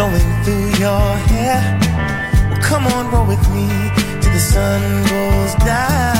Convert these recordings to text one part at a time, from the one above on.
blowing through your hair. Well, come on, roll with me till the sun goes down.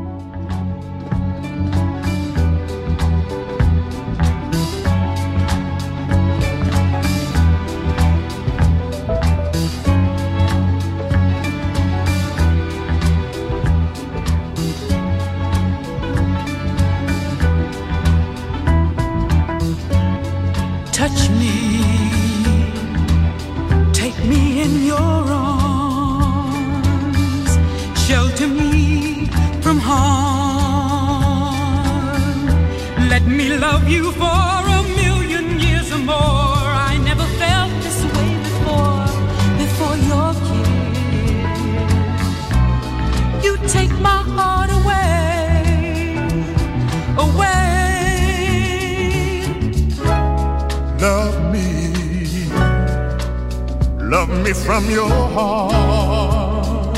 Love you for a million years or more. I never felt this way before, before your kiss. You take my heart away, away. Love me, love me from your heart.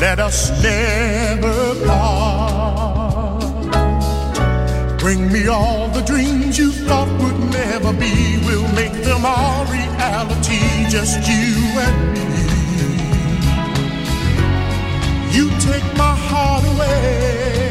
Let us never part. Bring me all the dreams you thought would never be. We'll make them all reality, just you and me. You take my heart away,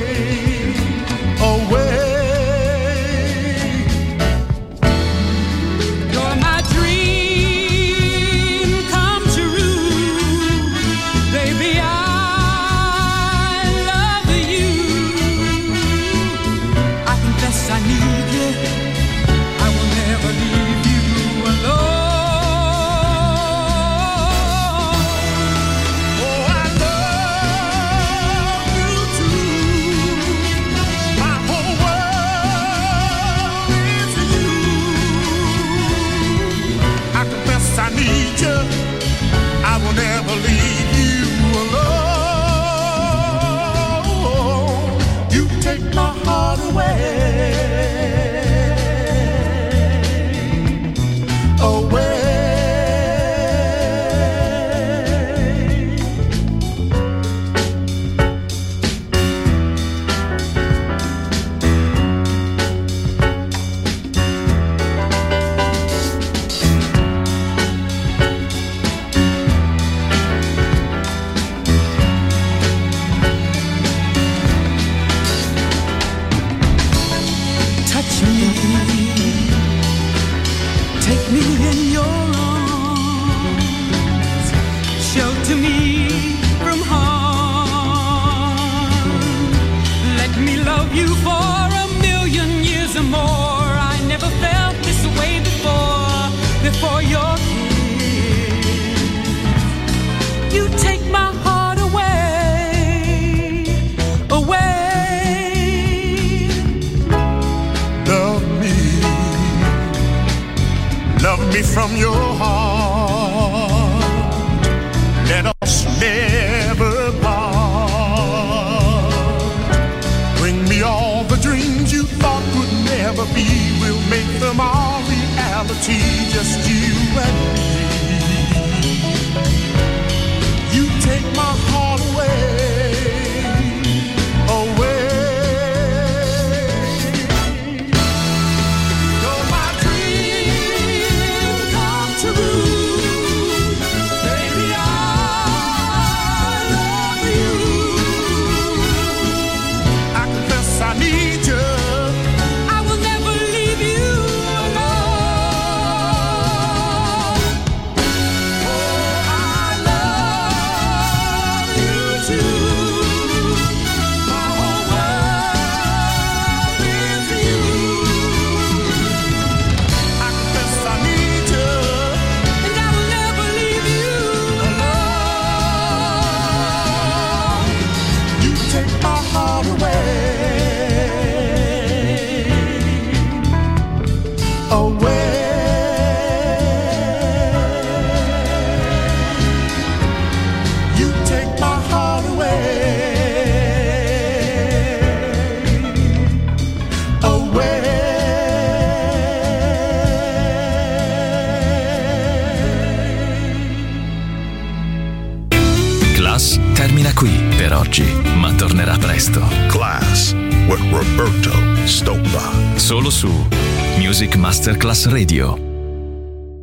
from your heart. Let us never part. Bring me all the dreams you thought would never be. We'll make them our reality, just you and me. You take my heart Masterclass Radio.